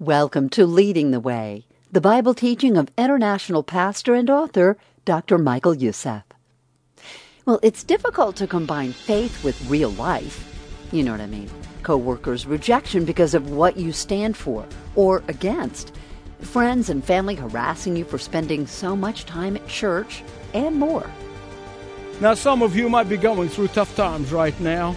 Welcome to Leading the Way, the Bible teaching of international pastor and author Dr. Michael Youssef. Well, it's difficult to combine faith with real life. You know what I mean? Co-workers' rejection because of what you stand for or against. Friends and family harassing you for spending so much time at church and more. Now, some of you might be going through tough times right now.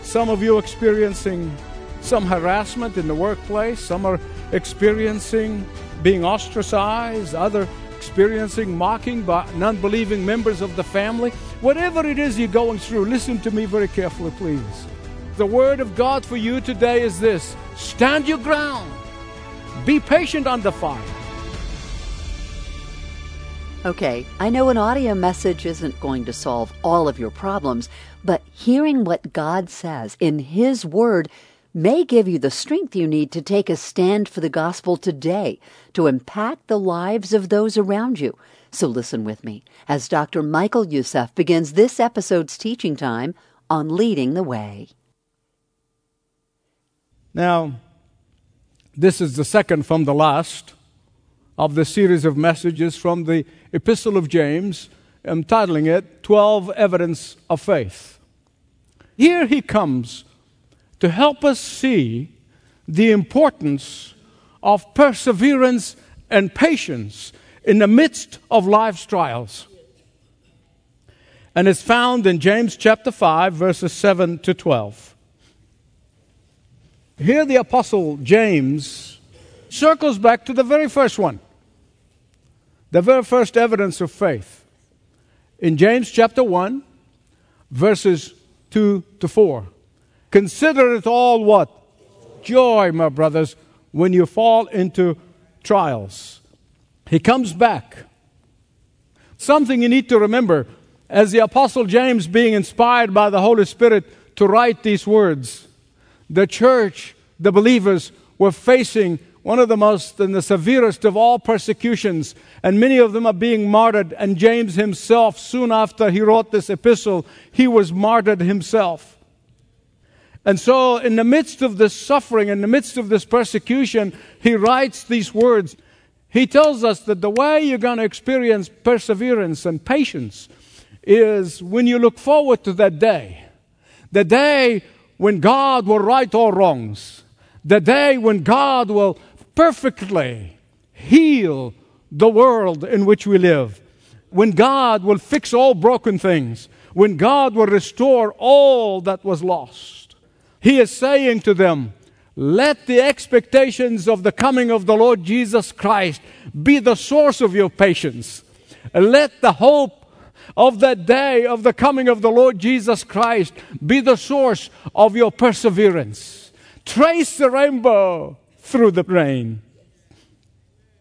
Some of you experiencing some harassment in the workplace, some are experiencing being ostracized, other experiencing mocking by non-believing members of the family. Whatever it is you're going through, listen to me very carefully, please. The word of God for you today is this: stand your ground. Be patient under fire. Okay, I know an audio message isn't going to solve all of your problems, but hearing what God says in His Word may give you the strength you need to take a stand for the gospel today to impact the lives of those around you. So listen with me as Dr. Michael Youssef begins this episode's teaching time on leading the way. Now, this is the second from the last of the series of messages from the Epistle of James, entitling it 12 Evidence of Faith. Here he comes to help us see the importance of perseverance and patience in the midst of life's trials. And it's found in James chapter 5, verses 7 to 12. Here, the Apostle James circles back to the very first one, the very first evidence of faith. In James chapter 1, verses 2 to 4. Consider it all what? Joy, my brothers, when you fall into trials. He comes back. Something you need to remember as the Apostle James, being inspired by the Holy Spirit to write these words, the church, the believers, were facing one of the most and the severest of all persecutions, and many of them are being martyred. And James himself, soon after he wrote this epistle, he was martyred himself. And so, in the midst of this suffering, in the midst of this persecution, he writes these words. He tells us that the way you're going to experience perseverance and patience is when you look forward to that day. The day when God will right all wrongs. The day when God will perfectly heal the world in which we live. When God will fix all broken things. When God will restore all that was lost. He is saying to them, let the expectations of the coming of the Lord Jesus Christ be the source of your patience. Let the hope of that day of the coming of the Lord Jesus Christ be the source of your perseverance. Trace the rainbow through the rain.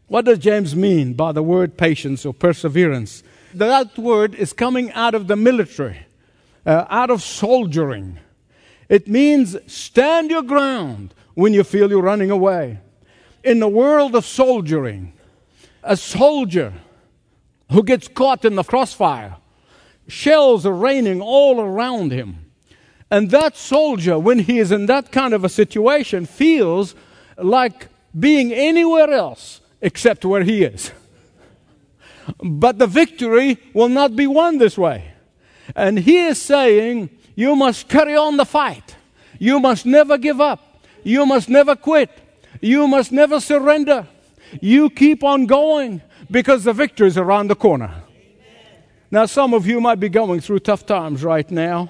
What does James mean by the word patience or perseverance? That word is coming out of the military, uh, out of soldiering. It means stand your ground when you feel you're running away. In the world of soldiering, a soldier who gets caught in the crossfire, shells are raining all around him. And that soldier, when he is in that kind of a situation, feels like being anywhere else except where he is. But the victory will not be won this way. And he is saying, you must carry on the fight. You must never give up. You must never quit. You must never surrender. You keep on going because the victory is around the corner. Now, some of you might be going through tough times right now.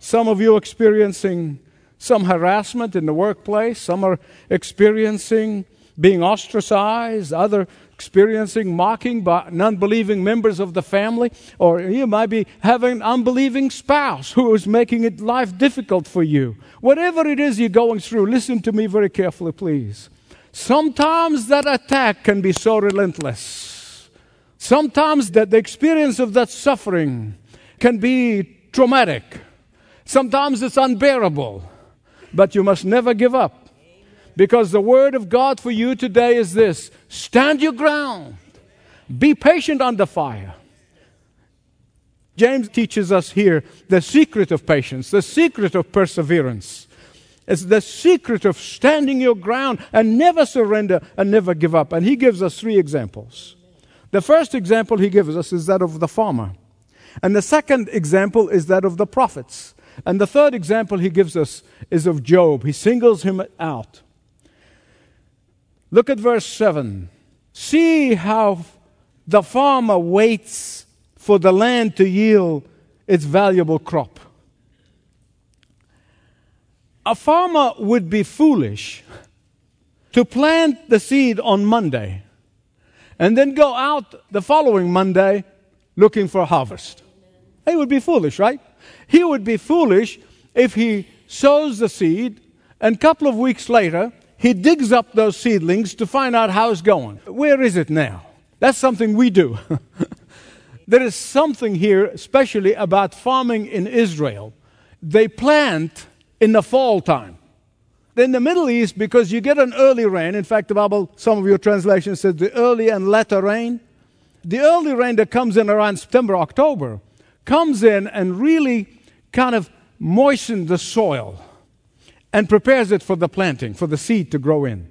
Some of you experiencing some harassment in the workplace. Some are experiencing being ostracized. Other experiencing mocking by non-believing members of the family, or you might be having an unbelieving spouse who is making it life difficult for you. Whatever it is you're going through, listen to me very carefully, please. Sometimes that attack can be so relentless. Sometimes that the experience of that suffering can be traumatic. Sometimes it's unbearable. But you must never give up. Because the word of God for you today is this stand your ground, be patient under fire. James teaches us here the secret of patience, the secret of perseverance. It's the secret of standing your ground and never surrender and never give up. And he gives us three examples. The first example he gives us is that of the farmer. And the second example is that of the prophets. And the third example he gives us is of Job. He singles him out. Look at verse 7. See how the farmer waits for the land to yield its valuable crop. A farmer would be foolish to plant the seed on Monday and then go out the following Monday looking for harvest. He would be foolish, right? He would be foolish if he sows the seed and a couple of weeks later he digs up those seedlings to find out how it's going. Where is it now? That's something we do. there is something here, especially about farming in Israel. They plant in the fall time. In the Middle East, because you get an early rain, in fact, the Bible, some of your translations says the early and latter rain. The early rain that comes in around September, October, comes in and really kind of moistens the soil and prepares it for the planting, for the seed to grow in.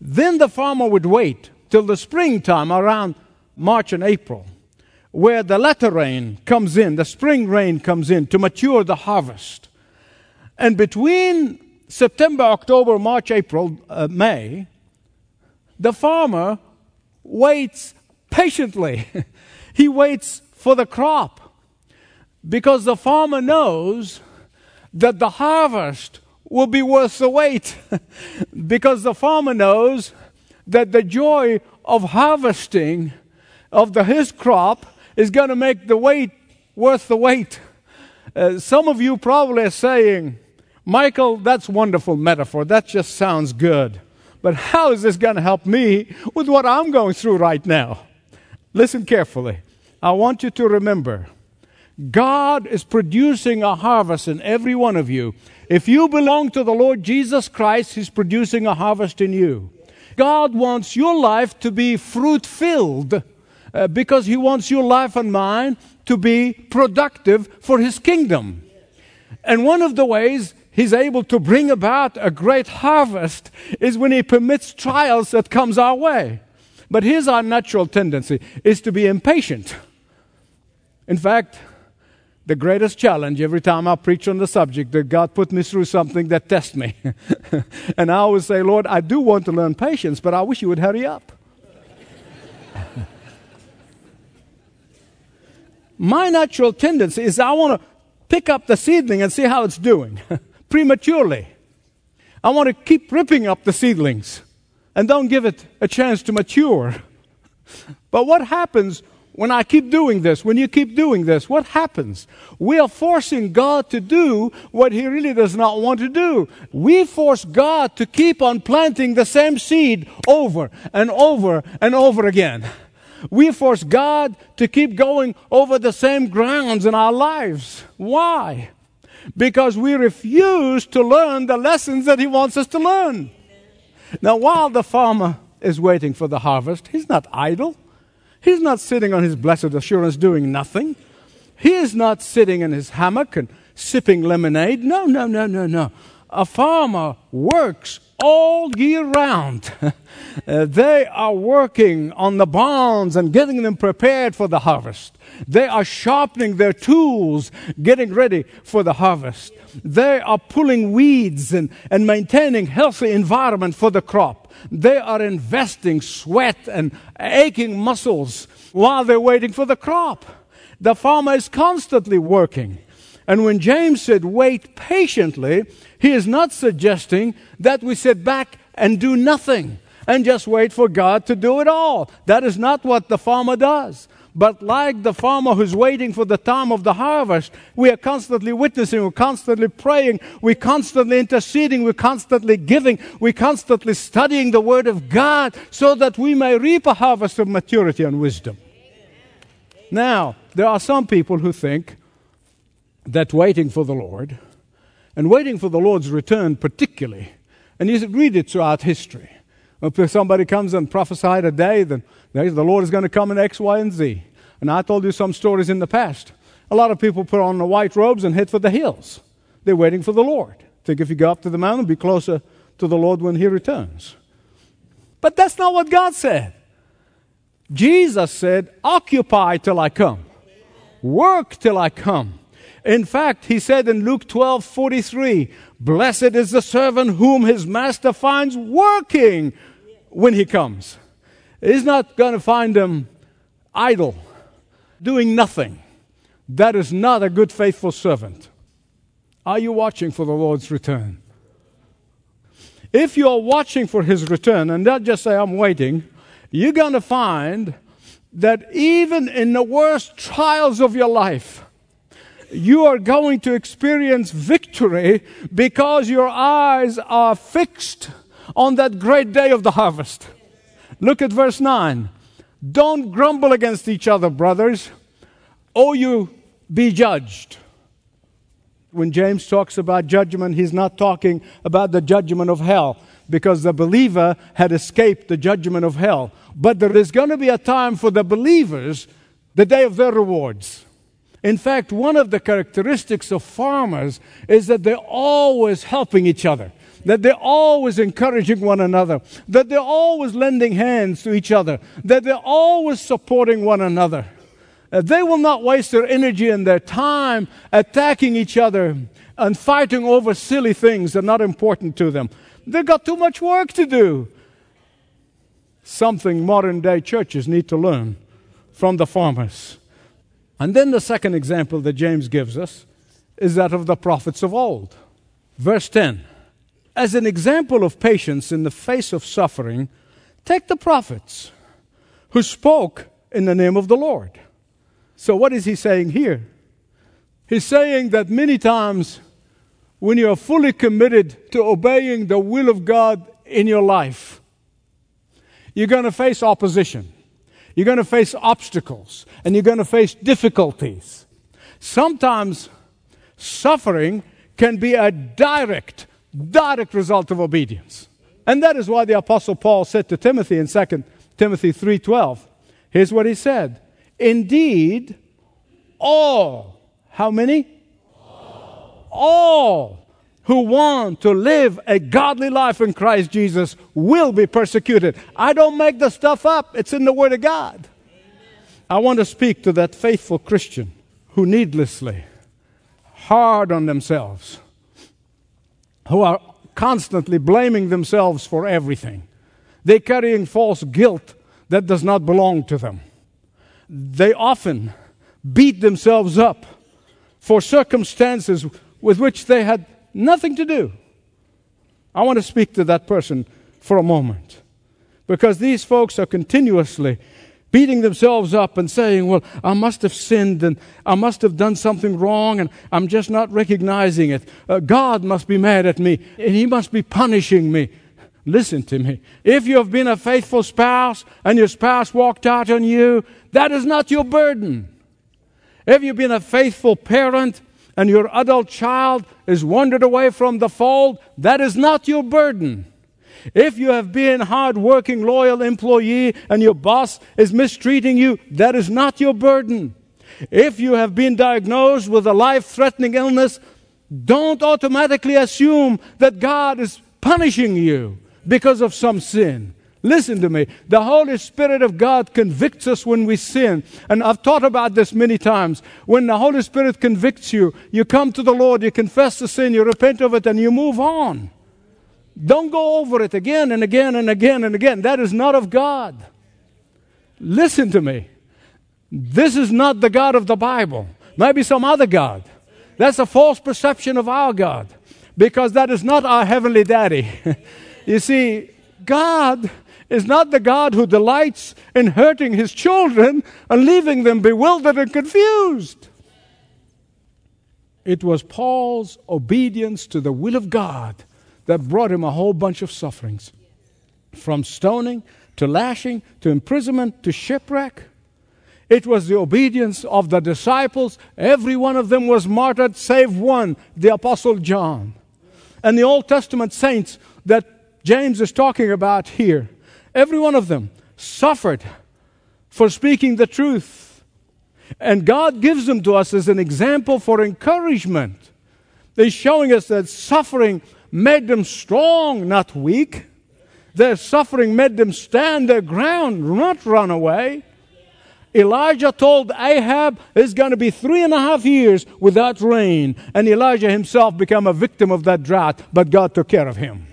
Then the farmer would wait till the springtime around March and April, where the latter rain comes in, the spring rain comes in to mature the harvest. And between September, October, March, April, uh, May, the farmer waits patiently. he waits for the crop because the farmer knows that the harvest will be worth the wait. because the farmer knows that the joy of harvesting of the, his crop is going to make the wait worth the wait. Uh, some of you probably are saying, Michael, that's wonderful metaphor. That just sounds good. But how is this going to help me with what I'm going through right now? Listen carefully. I want you to remember God is producing a harvest in every one of you. If you belong to the Lord Jesus Christ, He's producing a harvest in you. God wants your life to be fruit filled uh, because He wants your life and mine to be productive for His kingdom. And one of the ways he's able to bring about a great harvest is when he permits trials that comes our way. But here's our natural tendency is to be impatient. In fact, the greatest challenge every time I preach on the subject that God put me through something that tests me. and I always say, Lord, I do want to learn patience, but I wish you would hurry up. My natural tendency is I want to pick up the seedling and see how it's doing prematurely. I want to keep ripping up the seedlings and don't give it a chance to mature. But what happens when I keep doing this, when you keep doing this, what happens? We are forcing God to do what He really does not want to do. We force God to keep on planting the same seed over and over and over again. We force God to keep going over the same grounds in our lives. Why? because we refuse to learn the lessons that He wants us to learn. Now, while the farmer is waiting for the harvest, he's not idle. He's not sitting on his blessed assurance doing nothing. He is not sitting in his hammock and sipping lemonade. No, no, no, no, no. A farmer works all year round. uh, they are working on the barns and getting them prepared for the harvest. They are sharpening their tools, getting ready for the harvest. They are pulling weeds and, and maintaining healthy environment for the crop. They are investing sweat and aching muscles while they're waiting for the crop. The farmer is constantly working. And when James said, wait patiently, he is not suggesting that we sit back and do nothing and just wait for God to do it all. That is not what the farmer does. But like the farmer who's waiting for the time of the harvest, we are constantly witnessing, we're constantly praying, we're constantly interceding, we're constantly giving, we're constantly studying the Word of God so that we may reap a harvest of maturity and wisdom. Now, there are some people who think that waiting for the Lord, and waiting for the Lord's return particularly, and you read it throughout history. If somebody comes and prophesied a day, then the Lord is going to come in X, Y, and Z. And I told you some stories in the past. A lot of people put on the white robes and head for the hills. They're waiting for the Lord. think if you go up to the mountain, be closer to the Lord when He returns. But that's not what God said. Jesus said, Occupy till I come, work till I come. In fact, he said in Luke 12 43, Blessed is the servant whom his master finds working when he comes. He's not going to find him idle, doing nothing. That is not a good, faithful servant. Are you watching for the Lord's return? If you are watching for his return and not just say, I'm waiting, you're going to find that even in the worst trials of your life, you are going to experience victory because your eyes are fixed on that great day of the harvest. Look at verse 9. Don't grumble against each other, brothers, or you be judged. When James talks about judgment, he's not talking about the judgment of hell because the believer had escaped the judgment of hell. But there is going to be a time for the believers, the day of their rewards. In fact, one of the characteristics of farmers is that they're always helping each other, that they're always encouraging one another, that they're always lending hands to each other, that they're always supporting one another. Uh, they will not waste their energy and their time attacking each other and fighting over silly things that are not important to them. They've got too much work to do. Something modern day churches need to learn from the farmers. And then the second example that James gives us is that of the prophets of old. Verse 10 As an example of patience in the face of suffering, take the prophets who spoke in the name of the Lord. So, what is he saying here? He's saying that many times when you are fully committed to obeying the will of God in your life, you're going to face opposition. You're going to face obstacles and you're going to face difficulties. Sometimes suffering can be a direct, direct result of obedience. And that is why the apostle Paul said to Timothy in 2 Timothy 3:12. Here's what he said. Indeed, all, how many? All, all who want to live a godly life in Christ Jesus will be persecuted. I don't make the stuff up, it's in the Word of God. I want to speak to that faithful Christian who needlessly hard on themselves, who are constantly blaming themselves for everything. They're carrying false guilt that does not belong to them. They often beat themselves up for circumstances with which they had Nothing to do. I want to speak to that person for a moment. Because these folks are continuously beating themselves up and saying, Well, I must have sinned and I must have done something wrong and I'm just not recognizing it. Uh, God must be mad at me and He must be punishing me. Listen to me. If you have been a faithful spouse and your spouse walked out on you, that is not your burden. If you've been a faithful parent and your adult child is wandered away from the fold, that is not your burden. If you have been hard-working, loyal employee and your boss is mistreating you, that is not your burden. If you have been diagnosed with a life-threatening illness, don't automatically assume that God is punishing you because of some sin. Listen to me. The Holy Spirit of God convicts us when we sin. And I've taught about this many times. When the Holy Spirit convicts you, you come to the Lord, you confess the sin, you repent of it, and you move on. Don't go over it again and again and again and again. That is not of God. Listen to me. This is not the God of the Bible. Maybe some other God. That's a false perception of our God because that is not our heavenly daddy. you see, God is not the God who delights in hurting his children and leaving them bewildered and confused. It was Paul's obedience to the will of God that brought him a whole bunch of sufferings from stoning to lashing to imprisonment to shipwreck. It was the obedience of the disciples. Every one of them was martyred, save one, the Apostle John. And the Old Testament saints that James is talking about here Every one of them suffered for speaking the truth. And God gives them to us as an example for encouragement. They're showing us that suffering made them strong, not weak. Their suffering made them stand their ground, not run away. Elijah told Ahab it's going to be three and a half years without rain. And Elijah himself became a victim of that drought, but God took care of him.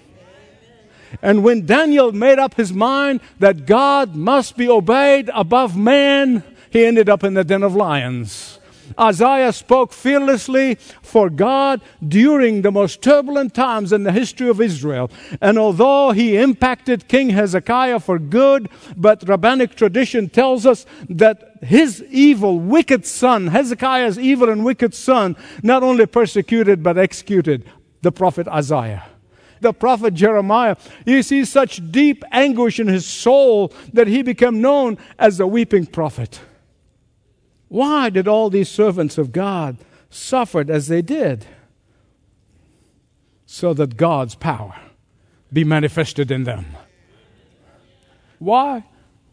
And when Daniel made up his mind that God must be obeyed above man, he ended up in the den of lions. Isaiah spoke fearlessly for God during the most turbulent times in the history of Israel. And although he impacted King Hezekiah for good, but rabbinic tradition tells us that his evil, wicked son, Hezekiah's evil and wicked son, not only persecuted but executed the prophet Isaiah the prophet Jeremiah. You see such deep anguish in his soul that he became known as the weeping prophet. Why did all these servants of God suffer as they did? So that God's power be manifested in them. Why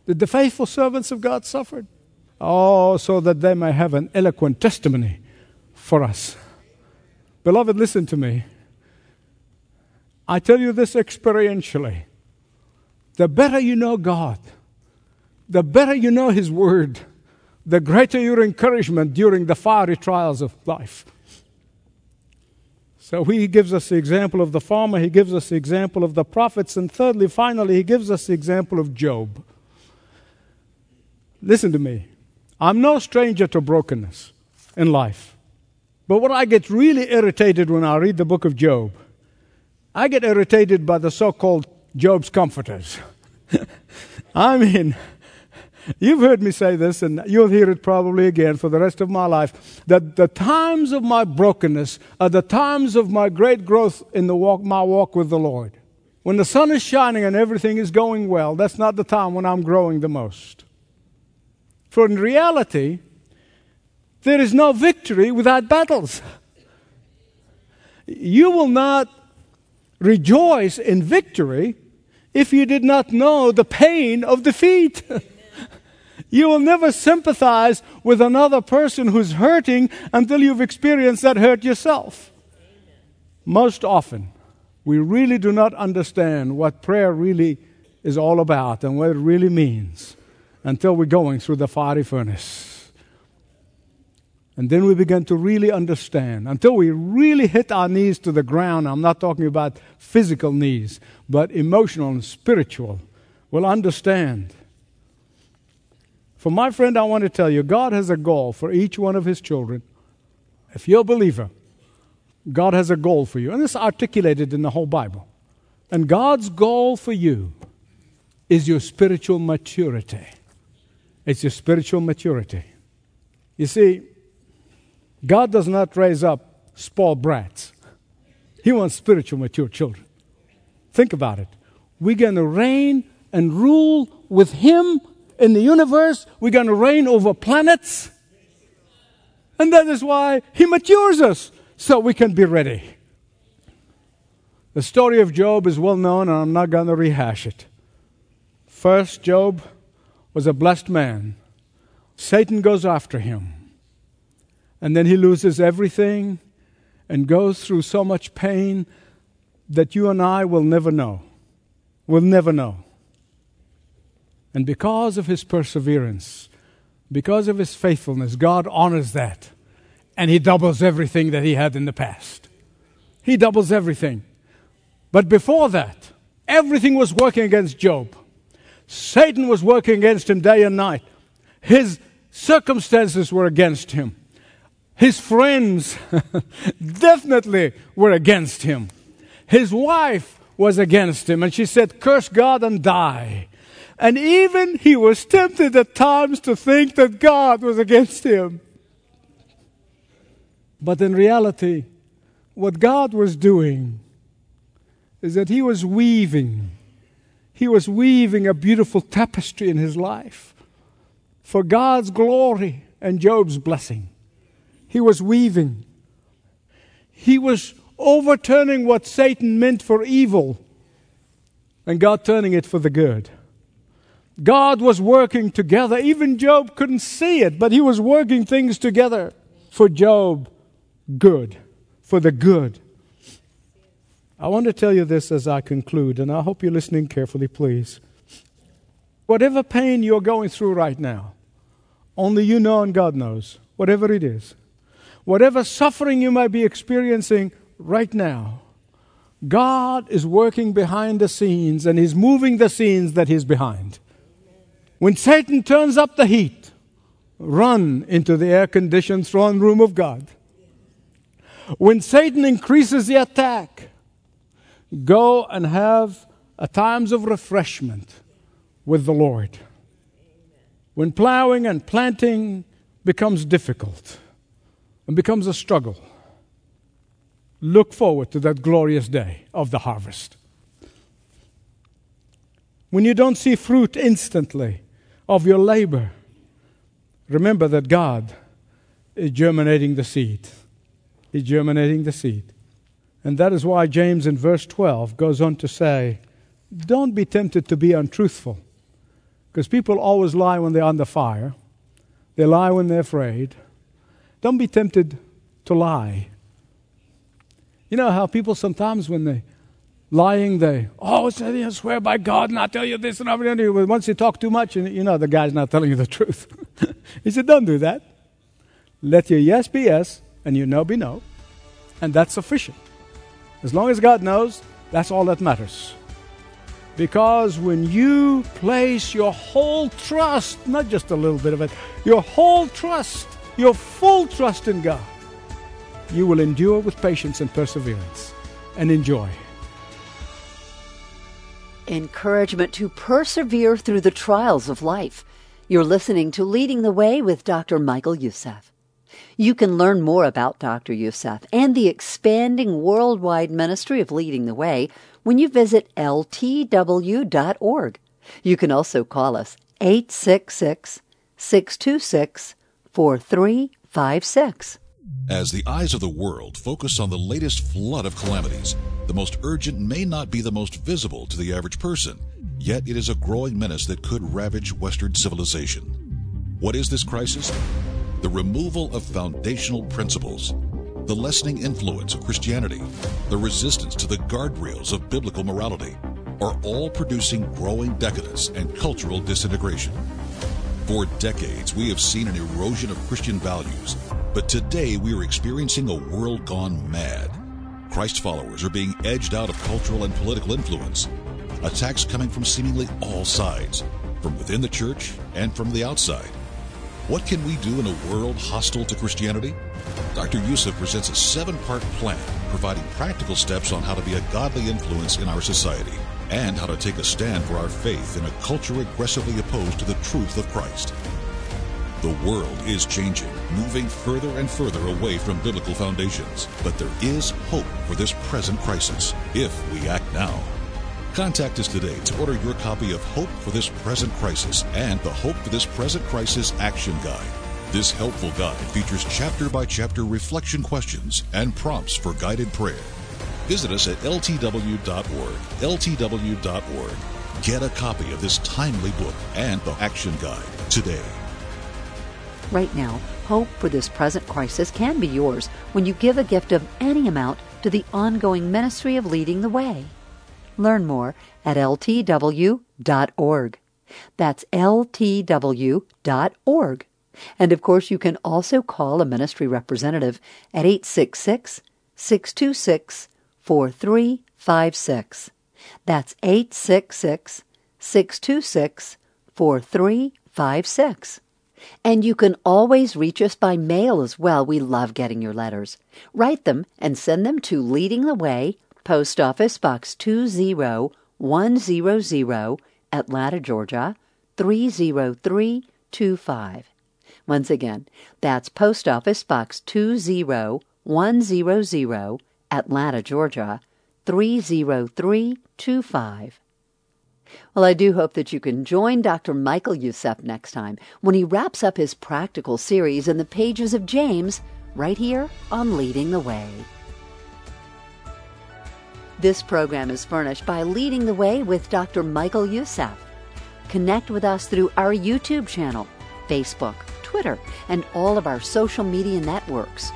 did the faithful servants of God suffer? Oh, so that they may have an eloquent testimony for us. Beloved, listen to me. I tell you this experientially. The better you know God, the better you know His Word, the greater your encouragement during the fiery trials of life. So he gives us the example of the farmer, he gives us the example of the prophets, and thirdly, finally, he gives us the example of Job. Listen to me. I'm no stranger to brokenness in life. But what I get really irritated when I read the book of Job, I get irritated by the so called Job's comforters. I mean, You've heard me say this, and you'll hear it probably again for the rest of my life that the times of my brokenness are the times of my great growth in the walk, my walk with the Lord. When the sun is shining and everything is going well, that's not the time when I'm growing the most. For in reality, there is no victory without battles. You will not rejoice in victory if you did not know the pain of defeat. You will never sympathize with another person who's hurting until you've experienced that hurt yourself. Most often, we really do not understand what prayer really is all about and what it really means until we're going through the fiery furnace. And then we begin to really understand. Until we really hit our knees to the ground, I'm not talking about physical knees, but emotional and spiritual, we'll understand for my friend, I want to tell you God has a goal for each one of his children. If you're a believer, God has a goal for you. And is articulated in the whole Bible. And God's goal for you is your spiritual maturity. It's your spiritual maturity. You see, God does not raise up spoiled brats, He wants spiritual mature children. Think about it. We're going to reign and rule with Him in the universe. We're going to reign over planets. And that is why He matures us so we can be ready. The story of Job is well known, and I'm not going to rehash it. First, Job was a blessed man. Satan goes after him. And then he loses everything and goes through so much pain that you and I will never know. We'll never know. And because of his perseverance, because of his faithfulness, God honors that. And he doubles everything that he had in the past. He doubles everything. But before that, everything was working against Job. Satan was working against him day and night. His circumstances were against him. His friends definitely were against him. His wife was against him, and she said, Curse God and die. And even he was tempted at times to think that God was against him. But in reality, what God was doing is that he was weaving. He was weaving a beautiful tapestry in his life for God's glory and Job's blessing. He was weaving. He was overturning what Satan meant for evil and God turning it for the good. God was working together. Even Job couldn't see it, but he was working things together for Job good, for the good. I want to tell you this as I conclude, and I hope you're listening carefully, please. Whatever pain you're going through right now, only you know and God knows, whatever it is, whatever suffering you might be experiencing right now, God is working behind the scenes and He's moving the scenes that He's behind. When Satan turns up the heat, run into the air conditioned throne room of God. When Satan increases the attack, go and have a times of refreshment with the Lord. When plowing and planting becomes difficult and becomes a struggle, look forward to that glorious day of the harvest. When you don't see fruit instantly of your labor, remember that God is germinating the seed. He's germinating the seed. And that is why James in verse 12 goes on to say, Don't be tempted to be untruthful. Because people always lie when they're under fire, they lie when they're afraid. Don't be tempted to lie. You know how people sometimes, when they lying, they, oh, I swear by God and I'll tell you this and everything. Once you talk too much, and you know the guy's not telling you the truth. he said, don't do that. Let your yes be yes and your no be no. And that's sufficient. As long as God knows, that's all that matters. Because when you place your whole trust, not just a little bit of it, your whole trust, your full trust in God, you will endure with patience and perseverance and enjoy. Encouragement to persevere through the trials of life. You're listening to Leading the Way with Dr. Michael Youssef. You can learn more about Dr. Youssef and the expanding worldwide ministry of Leading the Way when you visit ltw.org. You can also call us 866 626 4356. As the eyes of the world focus on the latest flood of calamities, the most urgent may not be the most visible to the average person, yet it is a growing menace that could ravage Western civilization. What is this crisis? The removal of foundational principles, the lessening influence of Christianity, the resistance to the guardrails of biblical morality, are all producing growing decadence and cultural disintegration. For decades, we have seen an erosion of Christian values, but today we are experiencing a world gone mad. Christ followers are being edged out of cultural and political influence. Attacks coming from seemingly all sides, from within the church and from the outside. What can we do in a world hostile to Christianity? Dr. Youssef presents a seven part plan providing practical steps on how to be a godly influence in our society and how to take a stand for our faith in a culture aggressively opposed to the truth of Christ. The world is changing, moving further and further away from biblical foundations, but there is hope for this present crisis if we act now. Contact us today to order your copy of Hope for This Present Crisis and the Hope for This Present Crisis Action Guide. This helpful guide features chapter by chapter reflection questions and prompts for guided prayer. Visit us at ltw.org. ltw.org. Get a copy of this timely book and the Action Guide today. Right now, hope for this present crisis can be yours when you give a gift of any amount to the ongoing ministry of leading the way. Learn more at ltw.org. That's ltw.org. And of course, you can also call a ministry representative at 866 626 4356. That's 866 626 4356. And you can always reach us by mail as well. We love getting your letters. Write them and send them to Leading the Way, Post Office Box 20100, Atlanta, Georgia 30325. Once again, that's Post Office Box 20100, Atlanta, Georgia 30325. Well, I do hope that you can join Dr. Michael Youssef next time when he wraps up his practical series in the pages of James right here on Leading the Way. This program is furnished by Leading the Way with Dr. Michael Youssef. Connect with us through our YouTube channel, Facebook, Twitter, and all of our social media networks.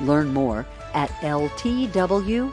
Learn more at ltw.org.